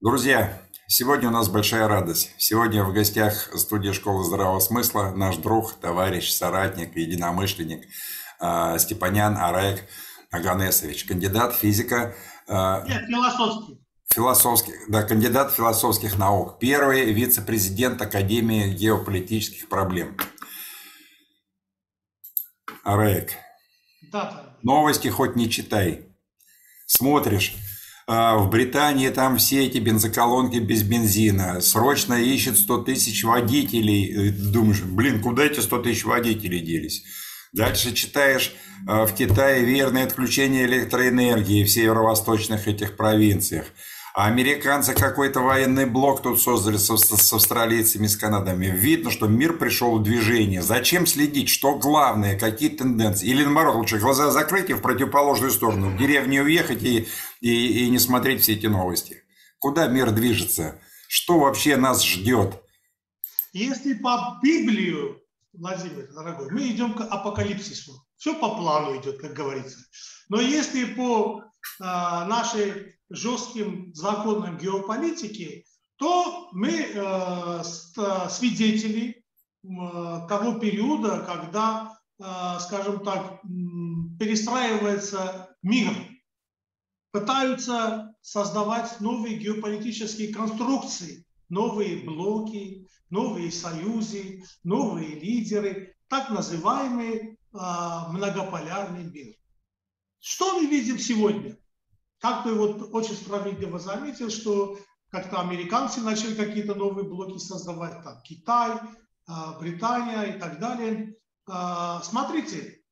Друзья, сегодня у нас большая радость. Сегодня в гостях студии школы здравого смысла наш друг, товарищ, соратник, единомышленник э, Степанян Араек Аганесович, кандидат физика. Э, Нет, философский. Философских, да, кандидат философских наук, первый вице-президент Академии геополитических проблем. Араек. Да, да. Новости хоть не читай. Смотришь, а, в Британии там все эти бензоколонки без бензина. Срочно ищет 100 тысяч водителей. Думаешь, блин, куда эти 100 тысяч водителей делись? Дальше читаешь, а, в Китае верное отключение электроэнергии в северо-восточных этих провинциях. А американцы какой-то военный блок тут создали с, с австралийцами, с канадами. Видно, что мир пришел в движение. Зачем следить? Что главное? Какие тенденции? Или наоборот, лучше глаза закрыть и в противоположную сторону, в деревню уехать и, и, и не смотреть все эти новости. Куда мир движется? Что вообще нас ждет? Если по Библию, Владимир, дорогой, мы идем к апокалипсису. Все по плану идет, как говорится. Но если по э, нашей жестким законам геополитики, то мы э, свидетели того периода, когда, э, скажем так, перестраивается мир, пытаются создавать новые геополитические конструкции, новые блоки, новые союзы, новые лидеры, так называемый многополярный мир. Что мы видим сегодня? Как бы вот очень справедливо заметил, что как-то американцы начали какие-то новые блоки создавать, там Китай, а, Британия и так далее. А, смотрите,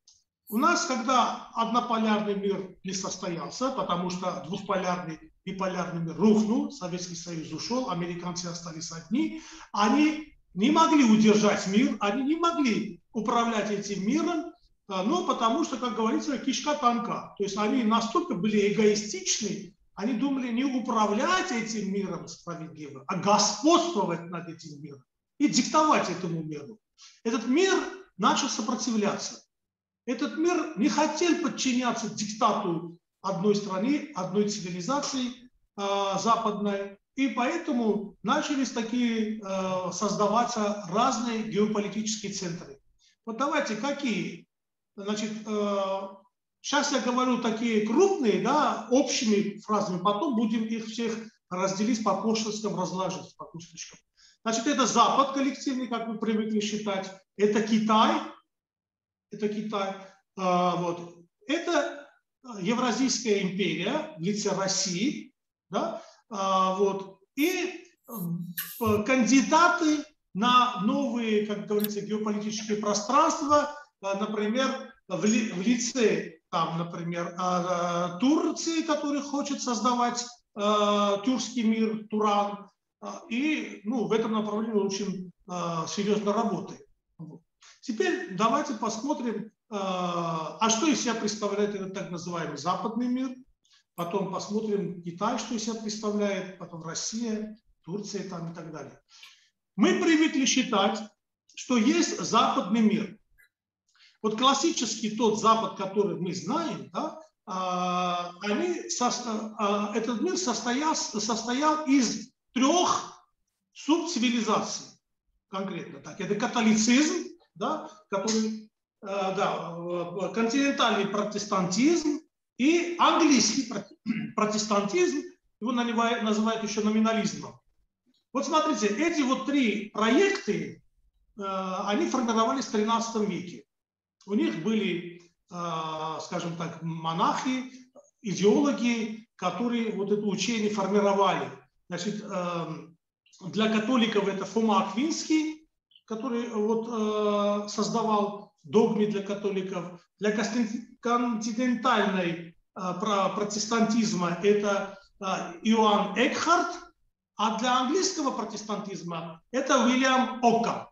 у нас, когда однополярный мир не состоялся, потому что двухполярный, биполярный мир рухнул, Советский Союз ушел, американцы остались одни, они не могли удержать мир, они не могли управлять этим миром, а, ну, потому что, как говорится, кишка танка. То есть они настолько были эгоистичны, они думали не управлять этим миром справедливо, а господствовать над этим миром и диктовать этому миру. Этот мир начал сопротивляться. Этот мир не хотел подчиняться диктату одной страны, одной цивилизации э, западной, и поэтому начались такие э, создаваться разные геополитические центры. Вот давайте, какие Значит, сейчас э, я говорю такие крупные, да, общими фразами, потом будем их всех разделить по кошечкам, разложить по кусочкам. Значит, это Запад коллективный, как вы привыкли считать, это Китай, это Китай, а, вот. это Евразийская империя в лице России, да, а, вот, и э, кандидаты на новые, как говорится, геополитические пространства, а, например, в, ли, в лице, там, например, а, а, Турции, который хочет создавать тюркский мир, Туран, и ну, в этом направлении очень серьезно работает. Теперь давайте посмотрим, а что из себя представляет этот так называемый западный мир, потом посмотрим Китай, что из себя представляет, потом Россия, Турция там и так далее. Мы привыкли считать, что есть западный мир. Вот классический тот Запад, который мы знаем, да, а, они, а, этот мир состоял, состоял из трех субцивилизаций, конкретно так. Это католицизм, да, который, а, да, континентальный протестантизм и английский протестантизм, его называют еще номинализмом. Вот смотрите, эти вот три проекты, они формировались в 13 веке. У них были, а, скажем так, монахи, идеологи, которые вот это учение формировали. Значит, эм, для католиков это Фома Аквинский, который вот э, создавал догмы для католиков. Для континентальной протестантизма это Иоанн Экхарт, а для английского протестантизма это Уильям Окка.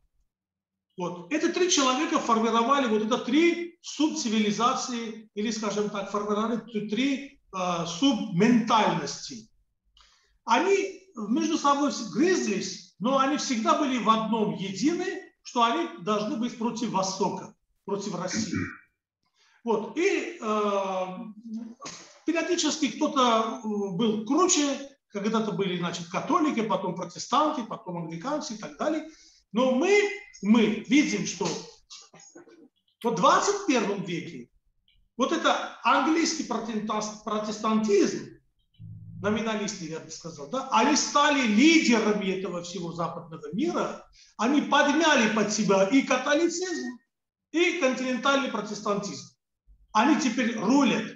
Вот. Это три человека формировали вот это три субцивилизации, или, скажем так, формировали три э, субментальности. Они между собой грызлись, но они всегда были в одном едины, что они должны быть против Востока, против России. Вот. И э, периодически кто-то был круче, когда-то были, значит, католики, потом протестанты, потом англиканцы и так далее. Но мы, мы видим, что в 21 веке вот это английский протестантизм, номиналисты, я бы сказал, да, они стали лидерами этого всего западного мира, они подняли под себя и католицизм, и континентальный протестантизм. Они теперь рулят,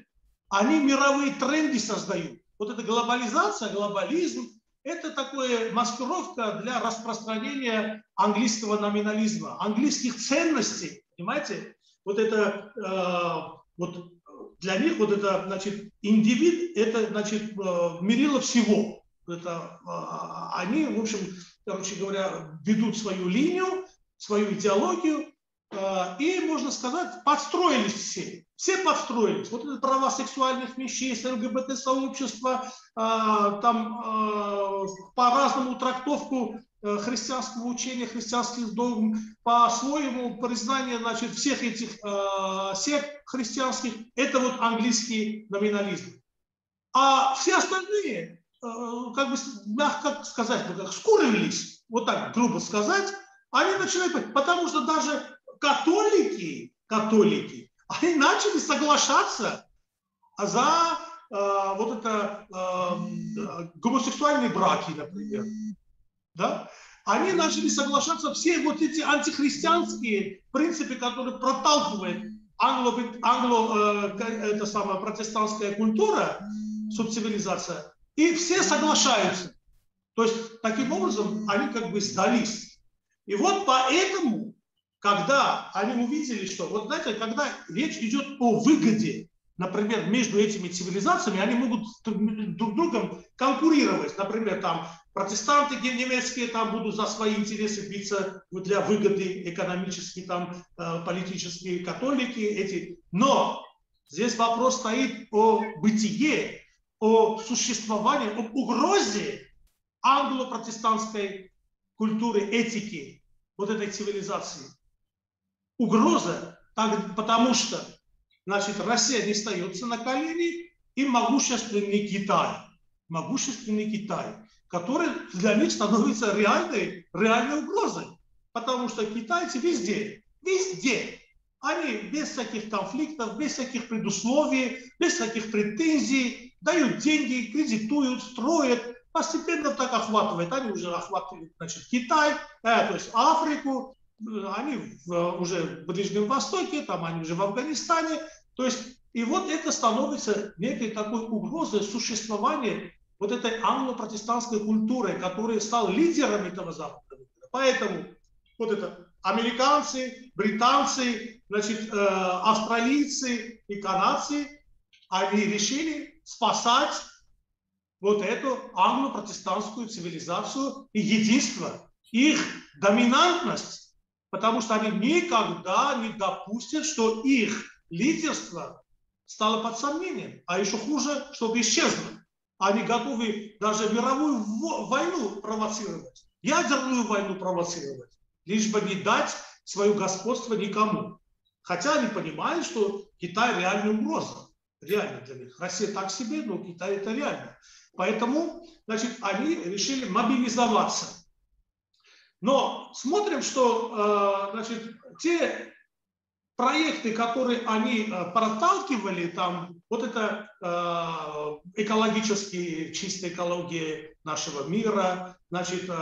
они мировые тренды создают. Вот эта глобализация, глобализм, это такая маскировка для распространения английского номинализма, английских ценностей, понимаете? Вот это, э, вот для них вот это, значит, индивид, это, значит, э, мерило всего. Это, э, они, в общем, короче говоря, ведут свою линию, свою идеологию, и, можно сказать, подстроились все. Все подстроились. Вот это права сексуальных меньшинств, ЛГБТ-сообщества, там по-разному трактовку Э, христианского учения, христианских догм, по-своему признание значит, всех этих э, сект христианских, это вот английский номинализм. А все остальные, э, как бы мягко сказать, как скуривались, вот так грубо сказать, они начинают, потому что даже католики, католики, они начали соглашаться за э, вот это э, гомосексуальные браки, например да, они начали соглашаться все вот эти антихристианские принципы, которые проталкивает англо, англо э, это самая протестантская культура, субцивилизация, и все соглашаются. То есть таким образом они как бы сдались. И вот поэтому, когда они увидели, что, вот знаете, когда речь идет о выгоде, например, между этими цивилизациями, они могут друг другом конкурировать. Например, там протестанты немецкие там будут за свои интересы биться для выгоды экономические, там, э, политические католики эти. Но здесь вопрос стоит о бытие, о существовании, об угрозе англо-протестантской культуры, этики вот этой цивилизации. Угроза, потому что значит, Россия не остается на колени и могущественный Китай. Могущественный Китай который для них становится реальной, реальной угрозой. Потому что китайцы везде, везде, они без всяких конфликтов, без всяких предусловий, без всяких претензий дают деньги, кредитуют, строят, постепенно так охватывают. Они уже охватывают значит, Китай, э, то есть Африку, они в, уже в Ближнем Востоке, там они уже в Афганистане. То есть и вот это становится некой такой угрозой существования вот этой англо-протестантской культурой, которая стал лидером этого мира. Поэтому вот это американцы, британцы, значит, э, австралийцы и канадцы, они решили спасать вот эту англо-протестантскую цивилизацию и единство, их доминантность, потому что они никогда не допустят, что их лидерство стало под сомнением, а еще хуже, чтобы исчезло. Они готовы даже мировую войну провоцировать, ядерную войну провоцировать, лишь бы не дать свое господство никому. Хотя они понимают, что Китай реальная угроза. Реально для них. Россия так себе, но Китай это реально. Поэтому, значит, они решили мобилизоваться. Но смотрим, что, э, значит, те проекты, которые они э, проталкивали, там вот это э, экологически чистая экология нашего мира, значит, э,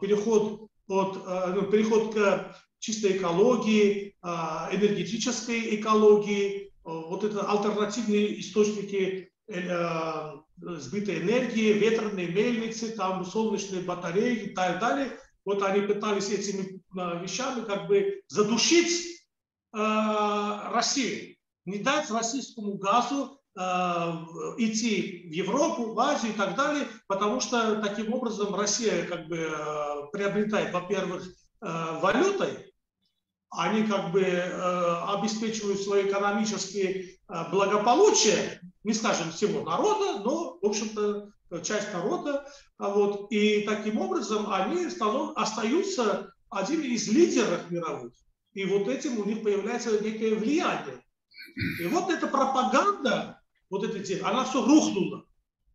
переход, от, ну, переход к чистой экологии, энергетической экологии, вот это альтернативные источники сбытой энергии, ветряные мельницы, там солнечные батареи и так далее. Вот они пытались этими вещами как бы задушить Э, России, не дать российскому газу э, идти в Европу, в Азию и так далее, потому что таким образом Россия как бы э, приобретает, во-первых, валютой, они как бы обеспечивают свое экономическое благополучие, не скажем всего народа, но, в общем-то, часть народа. Вот, и таким образом они станов, остаются один из лидеров мировых. И вот этим у них появляется некое влияние. И вот эта пропаганда, вот эта тема, она все рухнула.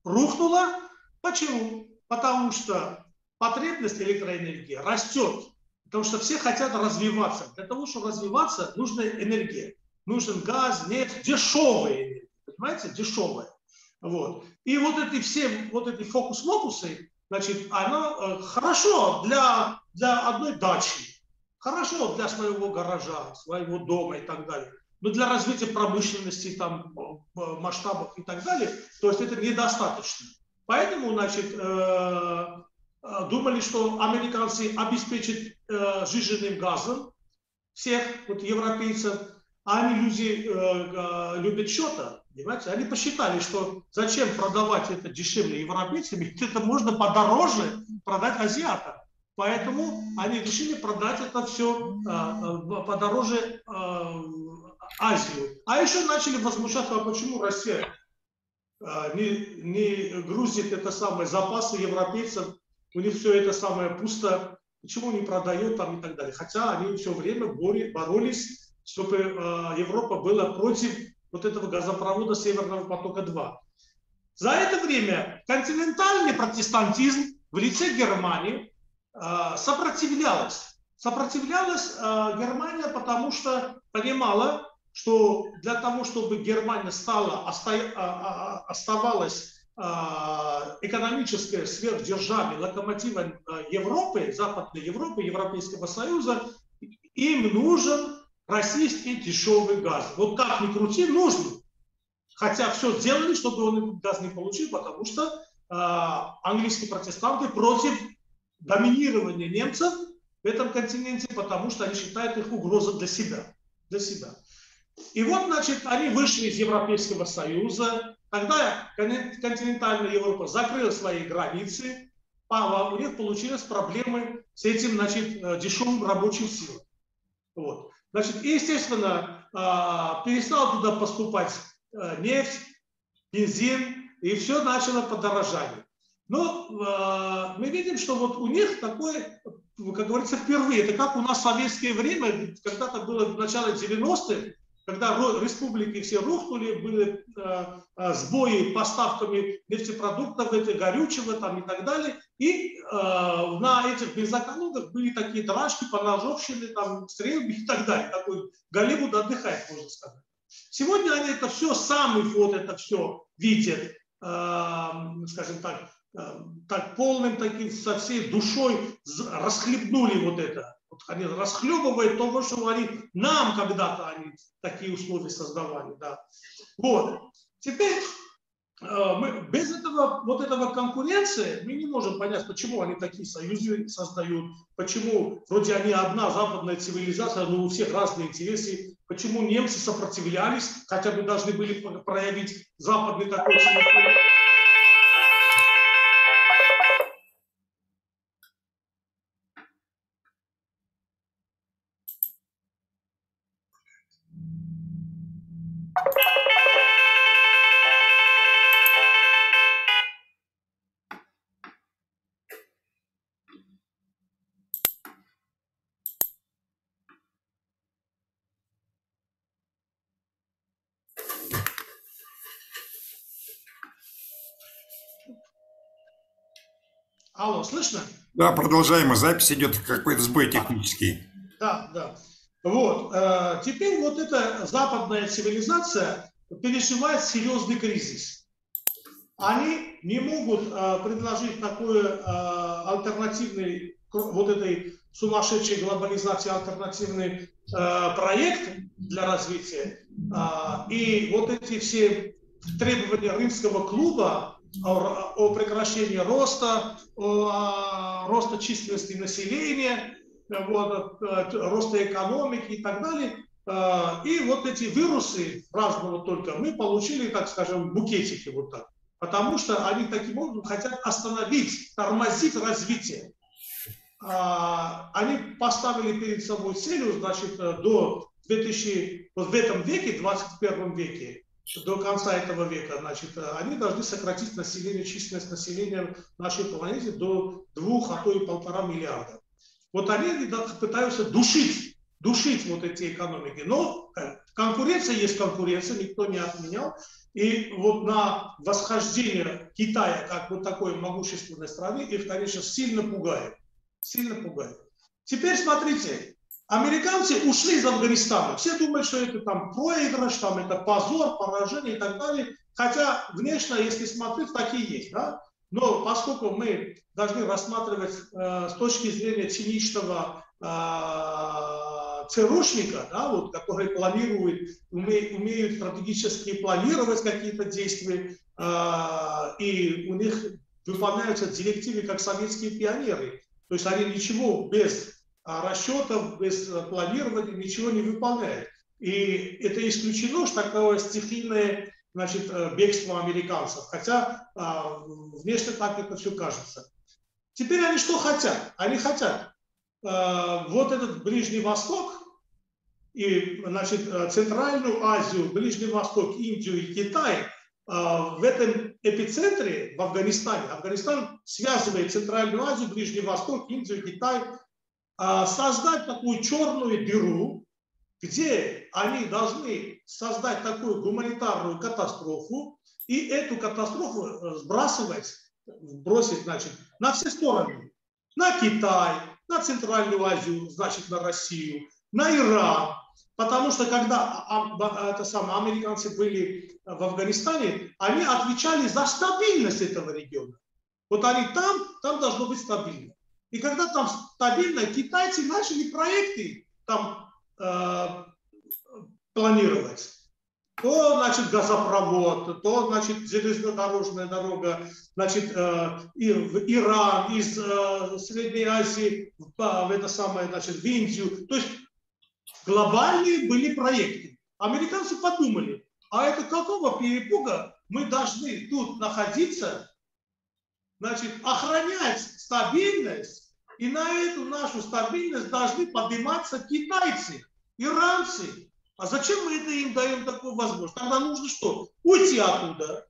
Рухнула, Почему? Потому что потребность электроэнергии растет, потому что все хотят развиваться. Для того, чтобы развиваться, нужна энергия. Нужен газ, нефть, дешевая энергия. Понимаете, дешевая. Вот. И вот эти все вот эти фокус-мокусы, значит, оно э, хорошо для, для одной дачи, хорошо для своего гаража, своего дома и так далее. Но для развития промышленности, там, масштабов и так далее, то есть это недостаточно. Поэтому, значит, э, э, думали, что американцы обеспечат э, жиженным газом всех вот, европейцев, а они люди любят счета, понимаете? Они посчитали, что зачем продавать это дешевле европейцам, ведь это можно подороже продать азиатам. Поэтому они решили продать это все подороже Азию. А еще начали возмущаться, а почему Россия а, не, не грузит это самое запасы европейцев, у них все это самое пусто, почему не продает там и так далее. Хотя они все время боролись, чтобы а, Европа была против вот этого газопровода Северного потока-2. За это время континентальный протестантизм в лице Германии а, сопротивлялась. Сопротивлялась Германия, потому что понимала, что для того, чтобы Германия стала, а, оставалась экономической сверхдержавой, локомотивом Европы, Западной Европы, Европейского Союза, им нужен российский дешевый газ. Вот как ни крути, нужен. Хотя все сделали, чтобы он газ не получил, потому что э, английские протестанты против доминирования немцев в этом континенте, потому что они считают их угрозой для себя. Для себя. И вот, значит, они вышли из Европейского Союза. Тогда континентальная Европа закрыла свои границы. А у них получились проблемы с этим, значит, э, дешевым рабочим силой. Вот. Значит, естественно, а, перестал туда поступать э, нефть, бензин, и все начало подорожание. Но э, мы видим, что вот у них такое, как говорится, впервые. Это как у нас в советское время, когда-то было в начале 90-х, когда республики все рухнули, были э, э, сбои поставками нефтепродуктов, это горючего там и так далее. И э, на этих бензоколонках были такие дрожки, поножовщины, там, стрельбы и так далее. Такой Голливуд отдыхает, можно сказать. Сегодня они это все, сами вот это все видят, скажем так, так полным таким, со всей душой расхлебнули вот это вот они расхлебывают то, что они нам когда-то они такие условия создавали. Да. Вот. Теперь э, мы, без этого, вот этого конкуренции мы не можем понять, почему они такие союзы создают, почему вроде они одна западная цивилизация, но у всех разные интересы, почему немцы сопротивлялись, хотя бы должны были проявить западный такой Алло, слышно? Да, продолжаем. Запись идет какой-то сбой технический. Да, да. Вот. Э, теперь вот эта западная цивилизация переживает серьезный кризис. Они не могут э, предложить такой э, альтернативный, вот этой сумасшедшей глобализации альтернативный проект для развития. И вот эти все требования римского клуба о, о прекращении роста, о, о роста численности населения, вот, роста экономики и так далее. А, и вот эти вирусы разного только мы получили, так скажем, букетики вот так. Потому что они таким образом хотят остановить, тормозить развитие. А, они поставили перед собой целью, значит, до 2000, вот в этом веке, 21 веке, до конца этого века, значит, они должны сократить население, численность населения нашей планеты до двух, а то и полтора миллиарда. Вот они пытаются душить душить вот эти экономики. Но э, конкуренция есть конкуренция, никто не отменял. И вот на восхождение Китая как вот такой могущественной страны их, конечно, сильно пугает. Сильно пугает. Теперь смотрите, американцы ушли из Афганистана. Все думают, что это там проигрыш, там это позор, поражение и так далее. Хотя внешне, если смотреть, такие есть. Да? Но поскольку мы должны рассматривать э, с точки зрения циничного э, ЦРУшника, да, вот, который планирует, уме, умеют стратегически планировать какие-то действия, э, и у них выполняются директивы как советские пионеры. То есть они ничего без расчетов, без планирования ничего не выполняют. И это исключено, что такое стихийное значит, э, бегство американцев. Хотя а, внешне так это все кажется. Теперь они что хотят? Они хотят а, вот этот Ближний Восток и значит, э, Центральную Азию, Ближний Восток, Индию и Китай а, в этом эпицентре, в Афганистане, Афганистан связывает Центральную Азию, Ближний Восток, Индию, Китай, создать такую черную дыру, где они должны создать такую гуманитарную катастрофу и эту катастрофу э, сбрасывать, бросить, значит, на все стороны. На Китай, на Центральную Азию, значит, на Россию, на Иран. Потому что когда а, а, это самое, американцы были в Афганистане, они отвечали за стабильность этого региона. Вот они там, там должно быть стабильно. И когда там стабильно, китайцы начали проекты там Э, планировать. То, значит, газопровод, то, значит, железнодорожная дорога, значит, э, в Иран, из э, Средней Азии в, в это самое, значит, в Индию. То есть глобальные были проекты. Американцы подумали, а это какого перепуга мы должны тут находиться, значит, охранять стабильность, и на эту нашу стабильность должны подниматься китайцы иранцы. А зачем мы это им даем такую возможность? Тогда нужно что? Уйти оттуда,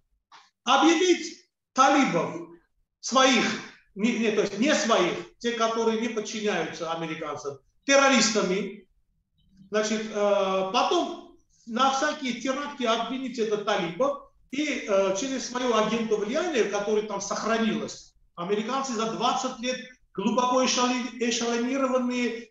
объявить талибов своих, не, не, то есть не своих, те, которые не подчиняются американцам, террористами. Значит, э, потом на всякие теракты обвинить это талибов и э, через свою агенту влияния, которое там сохранилось, американцы за 20 лет глубоко эшелонированные э,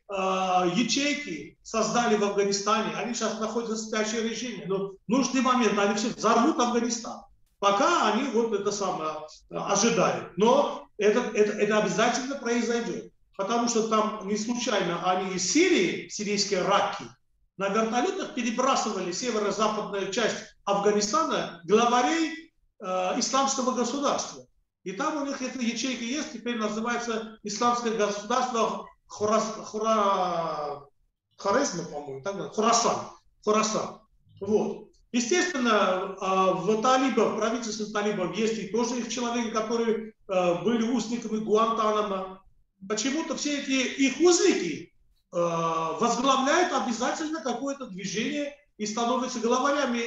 ячейки создали в Афганистане. Они сейчас находятся в спящем режиме. Но в нужный момент они все взорвут Афганистан. Пока они вот это самое э, ожидают. Но это, это, это обязательно произойдет. Потому что там не случайно они из Сирии, сирийские раки, на вертолетах перебрасывали северо-западную часть Афганистана главарей э, исламского государства. И там у них эта ячейка есть, теперь называется Исламское государство Хурас, Хура, Хорезма, по-моему, так Хурасан. Хурасан. Вот. Естественно, а, в талибах, в правительстве талибов есть и тоже их человеки, которые а, были узниками Гуантанамо. Почему-то все эти их узники возглавляют обязательно какое-то движение и становятся главарями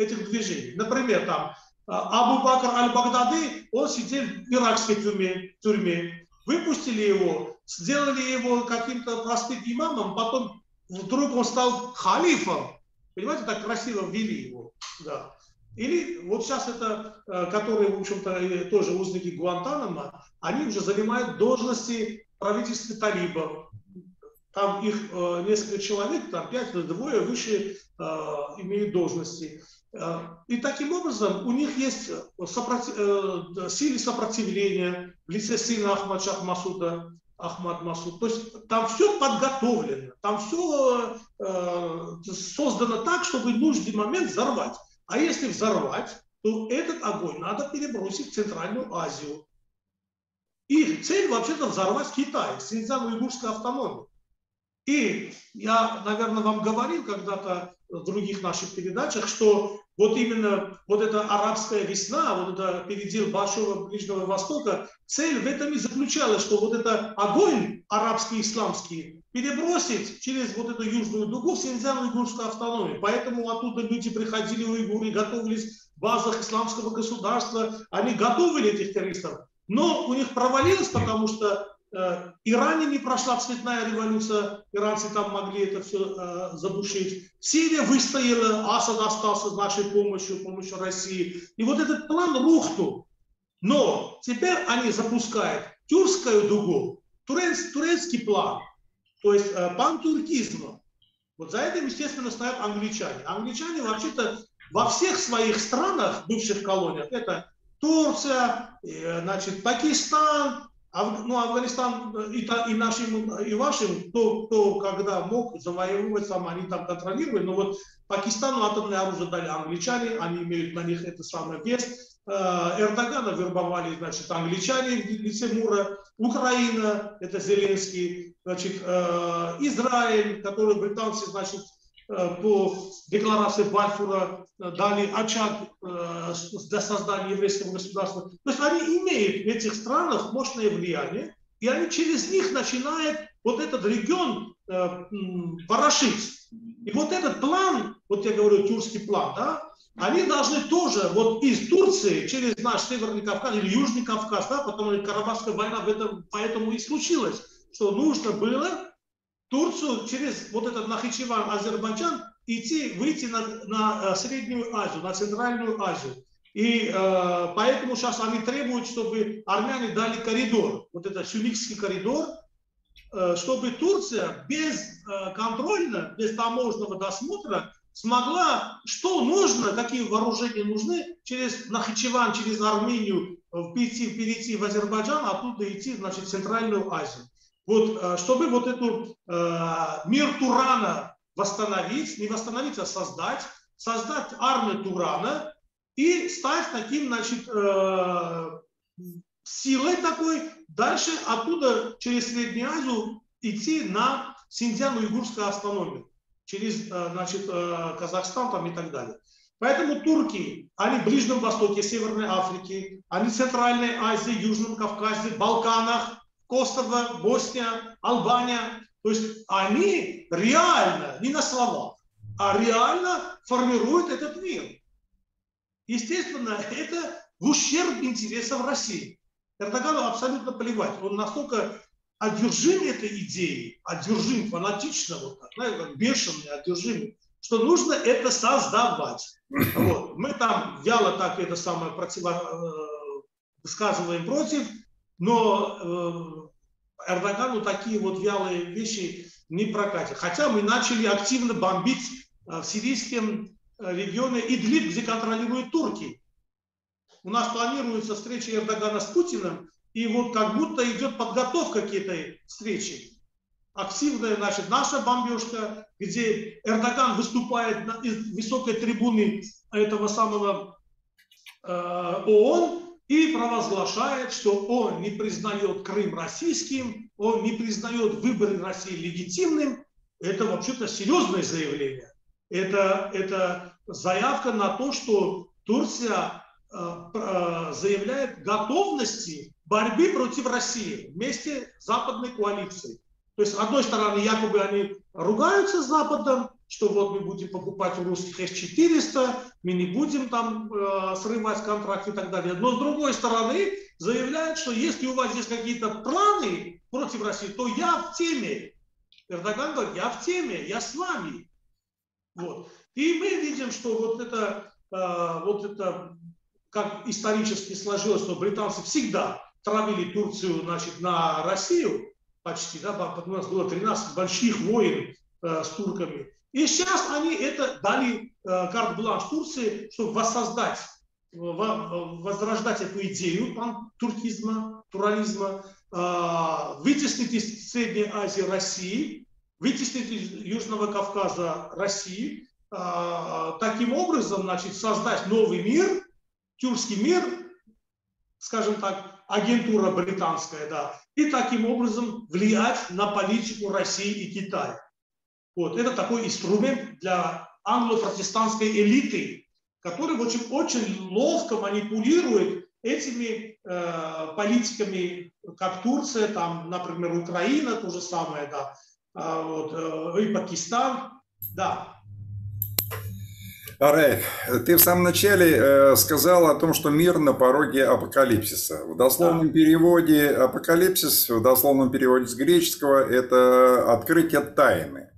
этих движений. Например, там Абу Бакр аль-Багдады, он сидел в иракской тюрьме, тюрьме. Выпустили его, сделали его каким-то простым имамом, потом вдруг он стал халифом. Понимаете, так красиво ввели его. Да. Или вот сейчас это, э, которые, в общем-то, тоже узники Гуантанамо, они уже занимают должности правительства талибов. Там их э, несколько человек, там пять, двое выше э, имеют должности. Э, и таким образом у них есть сопротив... Э, силы сопротивления в лице сына Ахмад Шах Масуда, Ахмад Масуд. То есть там все подготовлено, там все э, создано так, чтобы в нужный момент взорвать. А если взорвать, то этот огонь надо перебросить в Центральную Азию. Их цель вообще-то взорвать Китай, Синьцзян-Уйгурскую автономию. И я, наверное, вам говорил когда-то в других наших передачах, что вот именно вот эта арабская весна, вот это передел Большого Ближнего Востока, цель в этом и заключалась, что вот это огонь арабский, исламский перебросить через вот эту южную дугу в Синьцзян-Уйгурскую автономию. Поэтому оттуда люди приходили, уйгуры, готовились в базах исламского государства, они готовили этих террористов. Но у них провалилось, потому что Иране не прошла цветная революция, иранцы там могли это все э, задушить. Сирия выстояла, Асад остался с нашей помощью, помощью России. И вот этот план рухнул. Но теперь они запускают тюркскую дугу, турец, турецкий план, то есть э, пантуркизм. Вот за этим, естественно, стоят англичане. Англичане вообще-то во всех своих странах, бывших колониях, это Турция, э, значит, Пакистан, Аф, ну, Афганистан и, и нашим, и вашим, кто, кто когда мог завоевывать сам, они там контролировали, но вот Пакистану атомное оружие дали англичане, они имеют на них это самое вес. Э, Эрдогана вербовали, значит, англичане в лице Мура, Украина, это Зеленский, значит, э, Израиль, который британцы, значит, э, по декларации Бальфура дали очаг для создания еврейского государства. То есть они имеют в этих странах мощное влияние, и они через них начинают вот этот регион ворошить. И вот этот план, вот я говорю, тюркский план, да, они должны тоже вот из Турции через наш Северный Кавказ или Южный Кавказ, да, потом Карабахская война в этом, поэтому и случилось, что нужно было Турцию через вот этот Нахичеван, Азербайджан идти, выйти на, на э, Среднюю Азию, на Центральную Азию. И э, поэтому сейчас они требуют, чтобы армяне дали коридор, вот этот Сюникский коридор, э, чтобы Турция без э, контрольно, без таможенного досмотра смогла, что нужно, какие вооружения нужны, через Нахичеван, через Армению перейти, перейти в Азербайджан, оттуда идти значит, в Центральную Азию. Вот, э, чтобы вот эту э, мир Турана восстановить, не восстановить, а создать, создать армию Турана и стать таким, значит, э, силой такой, дальше оттуда через Среднюю Азию идти на Синьцзян-Уйгурскую автономию через э, значит, э, Казахстан там и так далее. Поэтому турки, они в Ближнем Востоке, Северной Африке, они в Центральной Азии, Южном Кавказе, Балканах, Косово, Босния, Албания. То есть они реально, не на словах, а реально формируют этот мир. Естественно, это в ущерб интересам России. Эрдогану абсолютно плевать. Он настолько одержим этой идеей, одержим фанатично, вот знаете, бешеный, одержимый, что нужно это создавать. Вот. Мы там вяло так это самое противо, э, высказываем против, но э, Эрдогану такие вот вялые вещи не прокатят. Хотя мы начали активно бомбить э, в сирийском э, регионе Идлиб, где контролируют турки. У нас планируется встреча Эрдогана с Путиным и вот как будто идет подготовка к этой встрече. Активная, значит, наша бомбежка, где Эрдоган выступает из высокой трибуны этого самого э, ООН и провозглашает, что он не признает Крым российским, он не признает выборы России легитимным. Это вообще-то серьезное заявление. Это, это заявка на то, что Турция э, э, заявляет готовности борьбы против России вместе с западной коалицией. То есть, с одной стороны, якобы они ругаются с Западом, что вот мы будем покупать у русских С-400, мы не будем там э, срывать контракт и так далее. Но с другой стороны, заявляют, что если у вас есть какие-то планы против России, то я в теме. Эрдоган говорит, я в теме, я с вами. Вот. И мы видим, что вот это, э, вот это как исторически сложилось, что британцы всегда травили Турцию значит, на Россию почти, да, у нас было 13 больших войн э, с турками. И сейчас они это дали э, карт-бланш Турции, чтобы воссоздать, возрождать эту идею туркизма, турализма, э, вытеснить из Средней Азии России, вытеснить из Южного Кавказа России, э, таким образом, значит, создать новый мир, тюркский мир, скажем так, агентура британская, да, и таким образом влиять на политику России и Китая. Вот, это такой инструмент для англо-протестантской элиты, который очень, очень ловко манипулирует этими э, политиками, как Турция, там, например, Украина, то же самое, да, а, вот, э, и Пакистан, да. Арай, ты в самом начале э, сказал о том, что мир на пороге апокалипсиса. В дословном да. переводе апокалипсис, в дословном переводе с греческого, это открытие тайны.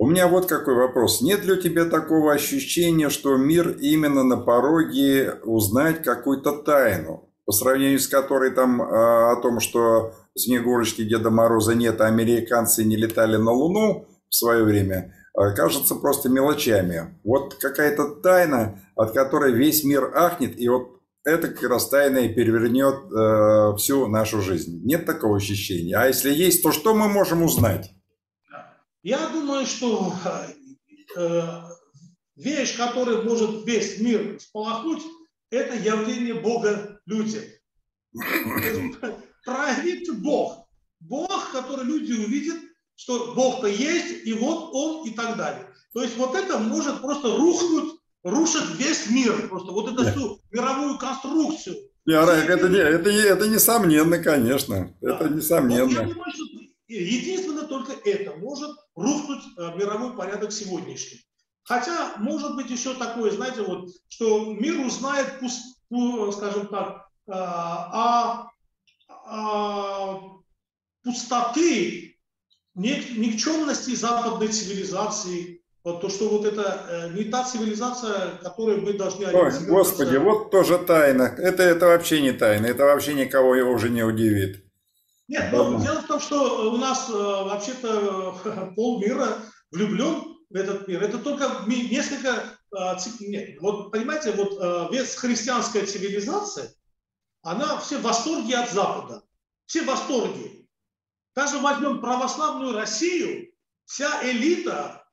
У меня вот какой вопрос. Нет ли у тебя такого ощущения, что мир именно на пороге узнать какую-то тайну, по сравнению с которой там а, о том, что Снегурочки Деда Мороза нет, а американцы не летали на Луну в свое время, а, кажется просто мелочами. Вот какая-то тайна, от которой весь мир ахнет, и вот это как раз тайна и перевернет э, всю нашу жизнь. Нет такого ощущения. А если есть, то что мы можем узнать? Я думаю, что э, вещь, которая может весь мир сполохнуть, это явление Бога людям. Проявит Бог. Бог, который люди увидят, что Бог-то есть, и вот Он и так далее. То есть вот это может просто рухнуть, рушит весь мир, просто вот эту всю мировую конструкцию. Не, Арайк, это, не, это, это несомненно, конечно. Да. Это несомненно. Вот я думаю, что единственно только это может рухнуть э, мировой порядок сегодняшний. Хотя, может быть, еще такое, знаете, вот, что мир узнает, скажем так, э, о, о пустоты, никчемности западной цивилизации, вот то, что вот это э, не та цивилизация, которой мы должны... Ой, Господи, вот тоже тайна. Это, это вообще не тайна, это вообще никого его уже не удивит. Нет, но дело в том, что у нас э, вообще-то полмира влюблен в этот мир. Это только несколько... Э, нет, вот понимаете, вот э, весь христианская цивилизация, она все в восторге от Запада. Все в восторге. Даже возьмем православную Россию, вся элита,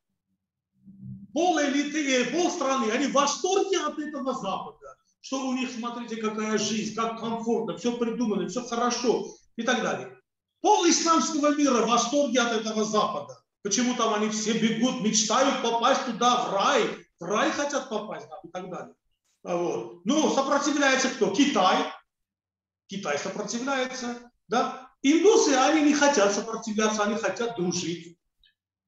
пол элиты, пол страны, они в восторге от этого Запада. Что у них, смотрите, какая жизнь, как комфортно, все придумано, все хорошо и так далее. Пол исламского мира в восторге от этого Запада. Почему там они все бегут, мечтают попасть туда, в рай. В рай хотят попасть там, и так далее. А вот. Ну, сопротивляется кто? Китай. Китай сопротивляется. Да? Индусы, они не хотят сопротивляться, они хотят дружить.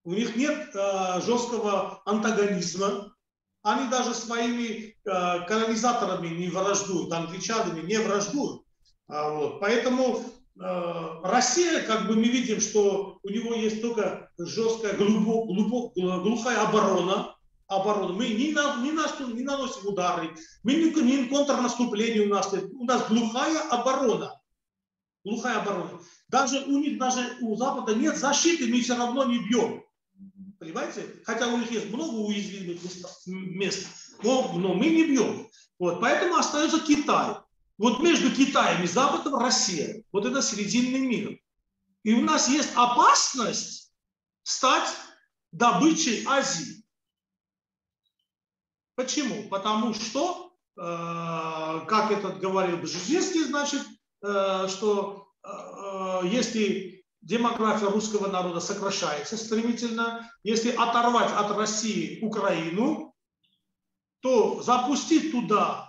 У них нет э, жесткого антагонизма. Они даже своими э, колонизаторами не враждуют, англичанами не враждуют. А, вот. Поэтому Россия, как бы мы видим, что у него есть только жесткая, глубок, глубок, глухая оборона, оборона. Мы не, на, не, на, не наносим удары, мы не, не контрнаступление у нас, у нас глухая оборона. Глухая оборона. Даже у них, даже у Запада нет защиты, мы все равно не бьем. Понимаете? Хотя у них есть много уязвимых мест, но, но мы не бьем. Вот. Поэтому остается Китай. Вот между Китаем и Западом Россия. Вот это серединный мир. И у нас есть опасность стать добычей Азии. Почему? Потому что, э, как этот говорил Бжезинский, значит, э, что э, если демография русского народа сокращается стремительно, если оторвать от России Украину, то запустить туда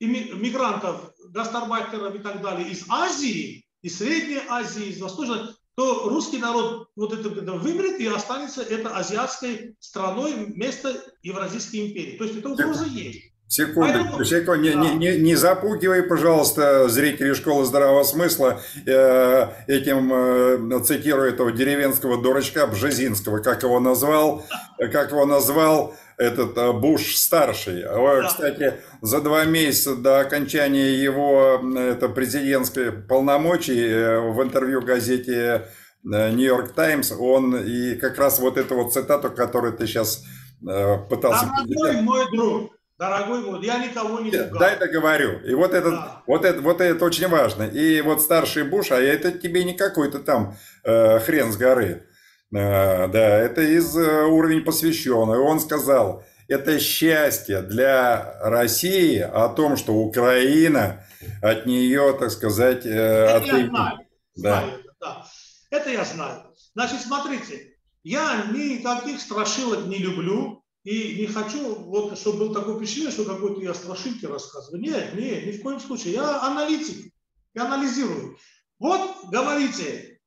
мигрантов гастарбайтеров и так далее из Азии, из Средней Азии, из Восточной, то русский народ вот это, вымрет и останется это азиатской страной вместо Евразийской империи. То есть это угроза есть. Секунду, Поэтому... секунду. Не, не, не, не запугивай, пожалуйста, зрителей школы здравого смысла э, этим, э, цитирую этого деревенского дурачка Бжезинского, как его назвал, как его назвал этот э, Буш старший. Да. Кстати, за два месяца до окончания его это, президентской полномочий э, в интервью газете Нью-Йорк Таймс он и как раз вот эту вот цитату, которую ты сейчас э, пытался... Дорогой мой друг, дорогой мой, я никого не пугал. Да, это говорю. И вот это, да. вот, это, вот это очень важно. И вот старший Буш, а это тебе не какой-то там э, хрен с горы. А, да, это из э, уровень посвященный. Он сказал, это счастье для России о том, что Украина от нее, так сказать, э, это от... я знаю. Да. знаю да. Это я знаю. Значит, смотрите, я никаких страшилок не люблю и не хочу, вот, чтобы был такой впечатление, что какой-то я страшилки рассказываю. Нет, нет, ни в коем случае. Я аналитик, я анализирую. Вот, говорите,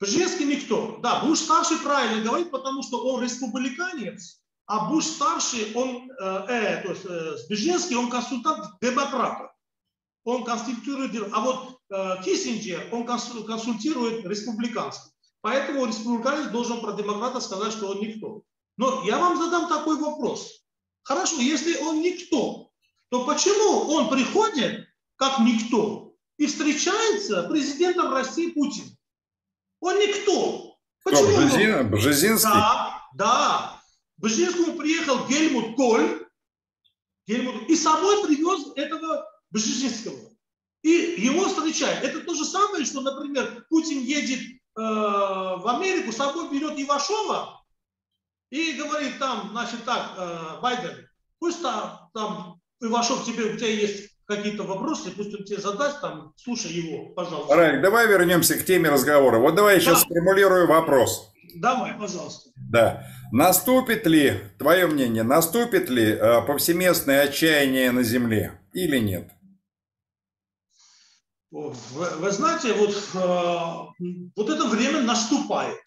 Бжезинский никто. Да, Буш старший правильно говорит, потому что он республиканец, А Буш старший, он, э, э, то есть э, Беженский, он консультант демократов. Он конституирует, а вот э, Киссинджер, он консультирует республиканцев. Поэтому республиканец должен про демократа сказать, что он никто. Но я вам задам такой вопрос. Хорошо, если он никто, то почему он приходит как никто и встречается президентом России Путин? Он никто. Почему? Кто, Бжезин, Бжезинский? Да, да. Бжезинскому приехал Гельмут Коль, Гельмут, и с собой привез этого Бжезинского. И его встречают. Это то же самое, что, например, Путин едет э, в Америку, с собой берет Ивашова и говорит там, значит так, э, Байден, пусть там, там Ивашов, тебе, у тебя есть какие-то вопросы, пусть он тебе задаст, там, слушай его, пожалуйста. Райк, давай вернемся к теме разговора. Вот давай я сейчас да. сформулирую вопрос. Давай, пожалуйста. Да. Наступит ли, твое мнение, наступит ли э, повсеместное отчаяние на Земле или нет? Вы, вы знаете, вот, э, вот это время наступает.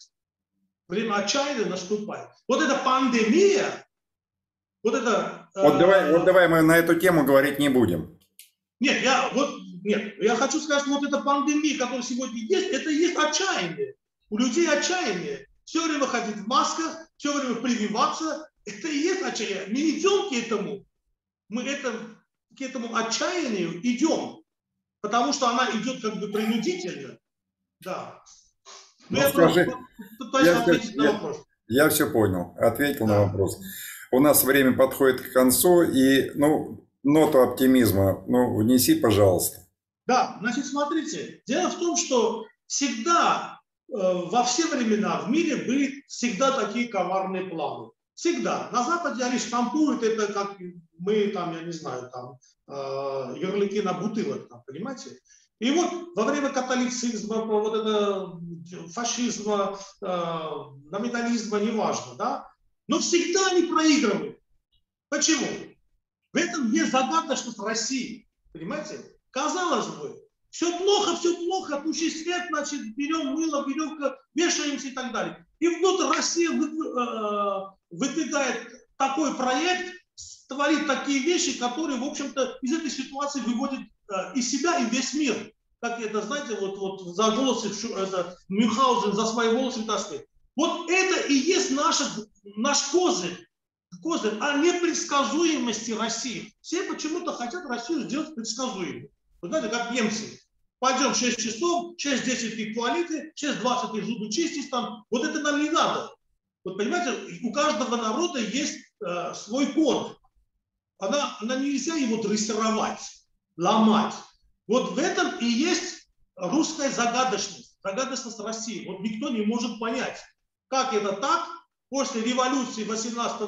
Время отчаяния наступает. Вот эта пандемия, вот это... Э, вот, давай, вот давай мы на эту тему говорить не будем. Нет, я, вот, нет, я хочу сказать, что вот эта пандемия, которая сегодня есть, это и есть отчаяние. У людей отчаяние. Все время ходить в масках, все время прививаться. Это и есть отчаяние. Мы идем к этому. Мы это, к этому отчаянию идем. Потому что она идет как бы принудительно. Да. Ну, я скажи, я, я, я все понял, ответил да. на вопрос. У нас время подходит к концу, и ну, ноту оптимизма, ну, внеси, пожалуйста. Да, значит, смотрите, дело в том, что всегда, э, во все времена в мире были всегда такие коварные планы. Всегда. На Западе они штампуют это, как мы там, я не знаю, там, э, ярлыки на бутылок, там, понимаете? И вот во время католицизма, вот это фашизма, э, номинализма, неважно, да, но всегда они проигрывают. Почему? В этом есть загадочность России. Понимаете? Казалось бы, все плохо, все плохо, туши свет, значит, берем мыло, веревка, вешаемся и так далее. И вдруг Россия э, выдвигает такой проект, творит такие вещи, которые, в общем-то, из этой ситуации выводят э, и себя, и весь мир. Как это, знаете, вот, вот за волосы, это, Мюнхгаузен за свои волосы таскает. Вот это и есть наша, наш козырь козырь о непредсказуемости России. Все почему-то хотят Россию сделать предсказуемой. Вы знаете, как немцы. Пойдем 6 часов, 6-10 их туалеты, 6-20 их зубы чистить там. Вот это нам не надо. Вот понимаете, у каждого народа есть э, свой код. Она, она нельзя его дрессировать, ломать. Вот в этом и есть русская загадочность, загадочность России. Вот никто не может понять, как это так, после революции 18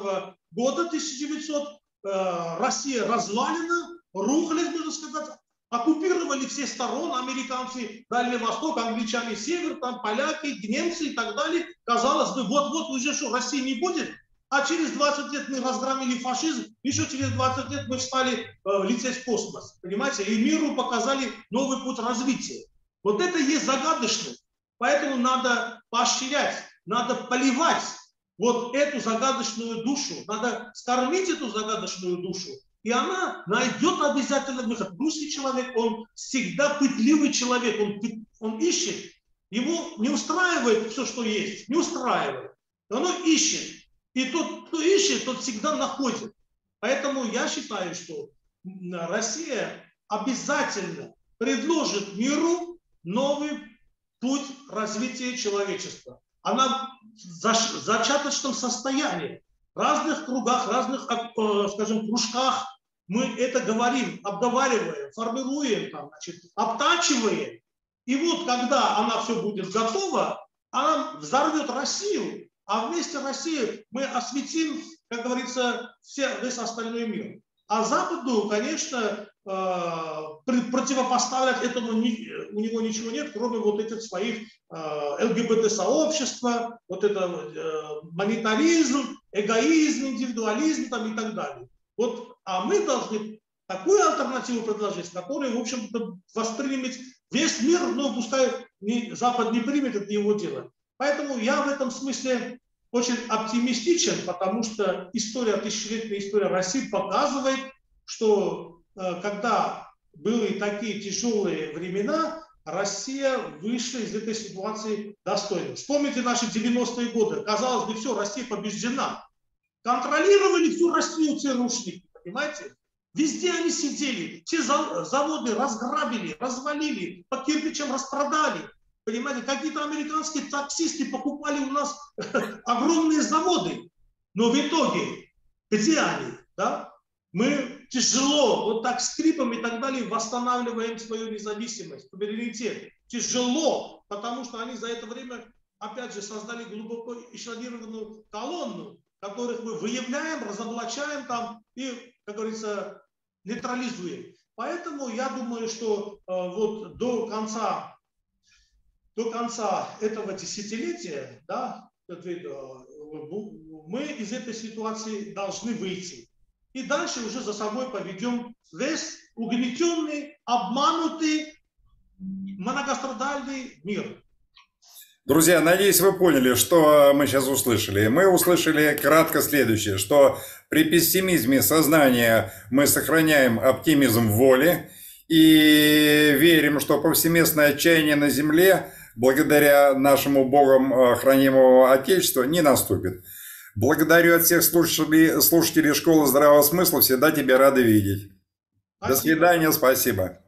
года 1900 э, Россия развалена, рухлит, можно сказать, оккупировали все стороны, американцы, Дальний Восток, англичане, Север, там поляки, немцы и так далее. Казалось бы, вот-вот уже что, России не будет, а через 20 лет мы разгромили фашизм, еще через 20 лет мы встали э, лететь в космос, понимаете, и миру показали новый путь развития. Вот это есть загадочность. Поэтому надо поощрять, надо поливать вот эту загадочную душу, надо скормить эту загадочную душу, и она найдет обязательно выход. Русский человек, он всегда пытливый человек, он, он ищет, его не устраивает все, что есть, не устраивает. Оно ищет. И тот, кто ищет, тот всегда находит. Поэтому я считаю, что Россия обязательно предложит миру новый путь развития человечества. Она в зачаточном состоянии. В разных кругах, разных, э, скажем, кружках мы это говорим, обговариваем, формируем, там, значит, обтачиваем. И вот когда она все будет готова, она взорвет Россию, а вместе России мы осветим, как говорится, все, весь остальной мир. А Западу, конечно, э, противопоставлять этому у него ничего нет, кроме вот этих своих э, ЛГБТ-сообщества, вот это э, монетаризм, эгоизм, индивидуализм там и так далее. Вот, а мы должны такую альтернативу предложить, которую, в общем-то, воспримет весь мир, но пускай Запад не примет, это его дело. Поэтому я в этом смысле очень оптимистичен, потому что история, тысячелетняя история России показывает, что э, когда были такие тяжелые времена, Россия вышла из этой ситуации достойно. Вспомните наши 90-е годы. Казалось бы, все, Россия побеждена. Контролировали всю Россию ЦРУшники, понимаете? Везде они сидели, все заводы разграбили, развалили, по кирпичам распродали. Понимаете, какие-то американские таксисты покупали у нас огромные заводы. Но в итоге, где они? Да? Мы тяжело, вот так скрипом и так далее, восстанавливаем свою независимость, суверенитет. Тяжело, потому что они за это время, опять же, создали глубоко эшелонированную колонну, которых мы выявляем, разоблачаем там и, как говорится, нейтрализуем. Поэтому я думаю, что э, вот до конца до конца этого десятилетия, да, э, мы из этой ситуации должны выйти. И дальше уже за собой поведем весь угнетенный, обманутый, многострадальный мир. Друзья, надеюсь, вы поняли, что мы сейчас услышали. Мы услышали кратко следующее, что при пессимизме сознания мы сохраняем оптимизм воли и верим, что повсеместное отчаяние на земле благодаря нашему Богом э, хранимого Отечества не наступит. Благодарю от всех слушателей, слушателей школы здравого смысла. Всегда тебя рады видеть. Спасибо. До свидания, спасибо.